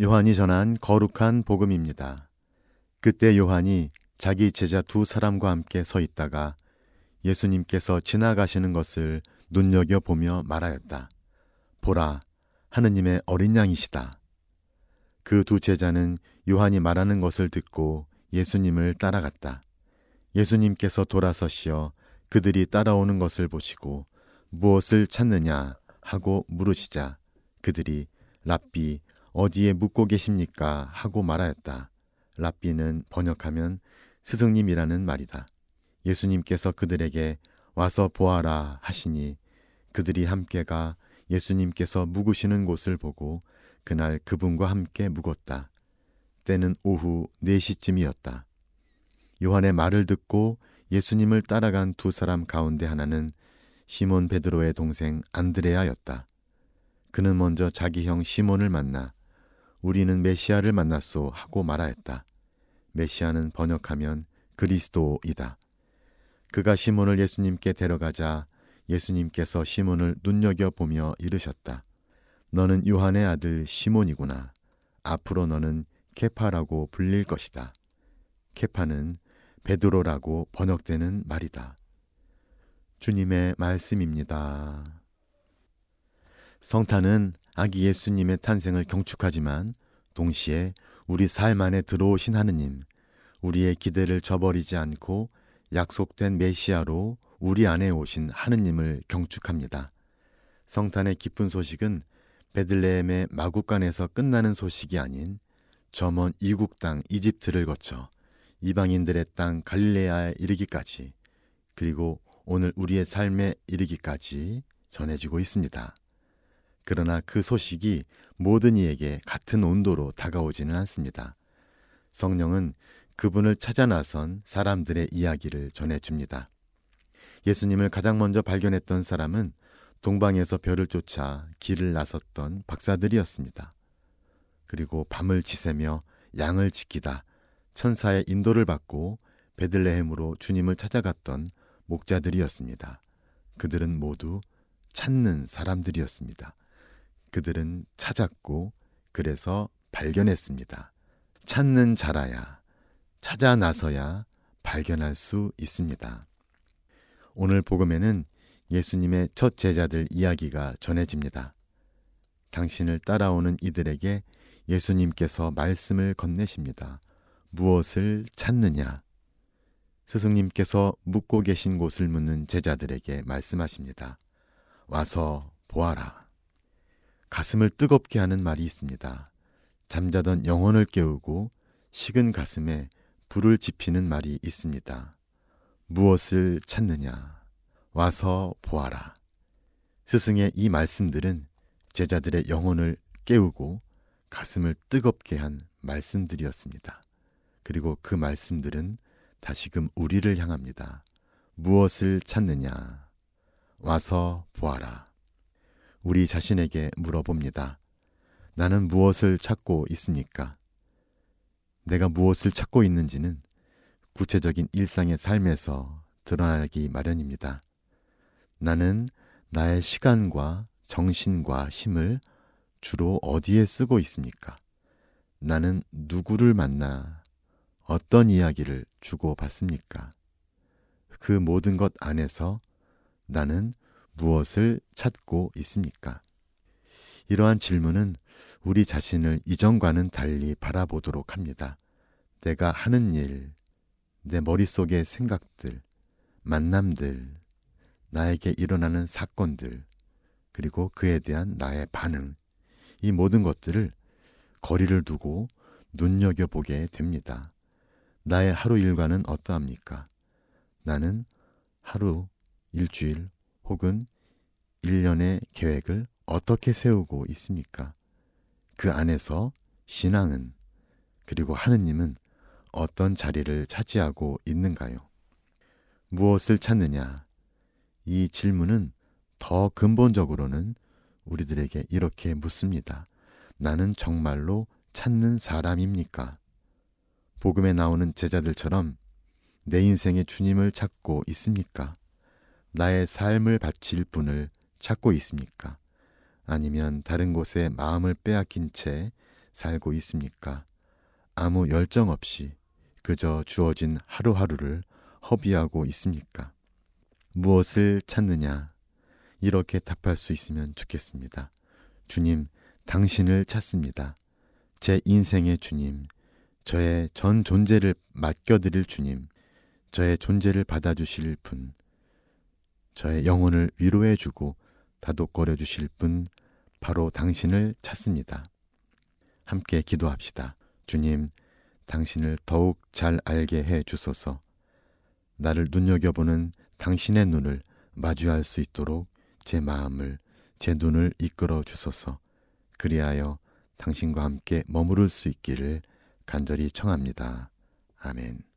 요한이 전한 거룩한 복음입니다. 그때 요한이 자기 제자 두 사람과 함께 서 있다가 예수님께서 지나가시는 것을 눈여겨 보며 말하였다. 보라, 하느님의 어린 양이시다. 그 두 제자는 요한이 말하는 것을 듣고 예수님을 따라갔다. 예수님께서 돌아서시어 그들이 따라오는 것을 보시고 무엇을 찾느냐 하고 물으시자 그들이 랍비 어디에 묵고 계십니까 하고 말하였다. 랍비는 번역하면 스승님이라는 말이다. 예수님께서 그들에게 와서 보아라 하시니 그들이 함께가 예수님께서 묵으시는 곳을 보고 그날 그분과 함께 묵었다. 때는 오후 4시쯤이었다. 요한의 말을 듣고 예수님을 따라간 두 사람 가운데 하나는 시몬 베드로의 동생 안드레아였다. 그는 먼저 자기 형 시몬을 만나 우리는 메시아를 만났소 하고 말하였다. 메시아는 번역하면 그리스도이다. 그가 시몬을 예수님께 데려가자 예수님께서 시몬을 눈여겨 보며 이르셨다. 너는 요한의 아들 시몬이구나. 앞으로 너는 케파라고 불릴 것이다. 케파는 베드로라고 번역되는 말이다. 주님의 말씀입니다. 성탄은 아기 예수님의 탄생을 경축하지만 동시에 우리 삶 안에 들어오신 하느님, 우리의 기대를 저버리지 않고 약속된 메시아로 우리 안에 오신 하느님을 경축합니다. 성탄의 기쁜 소식은 베들레헴의 마국간에서 끝나는 소식이 아닌 저먼 이국 땅 이집트를 거쳐 이방인들의 땅 갈릴레아에 이르기까지 그리고 오늘 우리의 삶에 이르기까지 전해지고 있습니다. 그러나 그 소식이 모든 이에게 같은 온도로 다가오지는 않습니다. 성령은 그분을 찾아 나선 사람들의 이야기를 전해줍니다. 예수님을 가장 먼저 발견했던 사람은 동방에서 별을 쫓아 길을 나섰던 박사들이었습니다. 그리고 밤을 지새며 양을 지키다 천사의 인도를 받고 베들레헴으로 주님을 찾아갔던 목자들이었습니다. 그들은 모두 찾는 사람들이었습니다. 그들은 찾았고 그래서 발견했습니다. 찾는 자라야 찾아 나서야 발견할 수 있습니다. 오늘 복음에는 예수님의 첫 제자들 이야기가 전해집니다. 당신을 따라오는 이들에게 예수님께서 말씀을 건네십니다. 무엇을 찾느냐? 스승님께서 묵고 계신 곳을 묻는 제자들에게 말씀하십니다. 와서 보아라. 가슴을 뜨겁게 하는 말이 있습니다. 잠자던 영혼을 깨우고 식은 가슴에 불을 지피는 말이 있습니다. 무엇을 찾느냐? 와서 보아라. 스승의 이 말씀들은 제자들의 영혼을 깨우고 가슴을 뜨겁게 한 말씀들이었습니다. 그리고 그 말씀들은 다시금 우리를 향합니다. 무엇을 찾느냐? 와서 보아라. 우리 자신에게 물어봅니다. 나는 무엇을 찾고 있습니까? 내가 무엇을 찾고 있는지는 구체적인 일상의 삶에서 드러나기 마련입니다. 나는 나의 시간과 정신과 힘을 주로 어디에 쓰고 있습니까? 나는 누구를 만나 어떤 이야기를 주고받습니까? 그 모든 것 안에서 나는 무엇을 찾고 있습니까? 이러한 질문은 우리 자신을 이전과는 달리 바라보도록 합니다. 내가 하는 일, 내 머릿속의 생각들, 만남들, 나에게 일어나는 사건들, 그리고 그에 대한 나의 반응, 이 모든 것들을 거리를 두고 눈여겨보게 됩니다. 나의 하루 일과는 어떠합니까? 나는 하루, 일주일 혹은 1년의 계획을 어떻게 세우고 있습니까? 그 안에서 신앙은 그리고 하느님은 어떤 자리를 차지하고 있는가요? 무엇을 찾느냐? 이 질문은 더 근본적으로는 우리들에게 이렇게 묻습니다. 나는 정말로 찾는 사람입니까? 복음에 나오는 제자들처럼 내 인생의 주님을 찾고 있습니까? 나의 삶을 바칠 분을 찾고 있습니까? 아니면 다른 곳에 마음을 빼앗긴 채 살고 있습니까? 아무 열정 없이 그저 주어진 하루하루를 허비하고 있습니까? 무엇을 찾느냐? 이렇게 답할 수 있으면 좋겠습니다. 주님, 당신을 찾습니다. 제 인생의 주님, 저의 전 존재를 맡겨드릴 주님, 저의 존재를 받아주실 분, 저의 영혼을 위로해주고 다독거려 주실 분, 바로 당신을 찾습니다. 함께 기도합시다. 주님, 당신을 더욱 잘 알게 해 주소서. 나를 눈여겨보는 당신의 눈을 마주할 수 있도록 제 마음을, 제 눈을 이끌어 주소서. 그리하여 당신과 함께 머무를 수 있기를 간절히 청합니다. 아멘.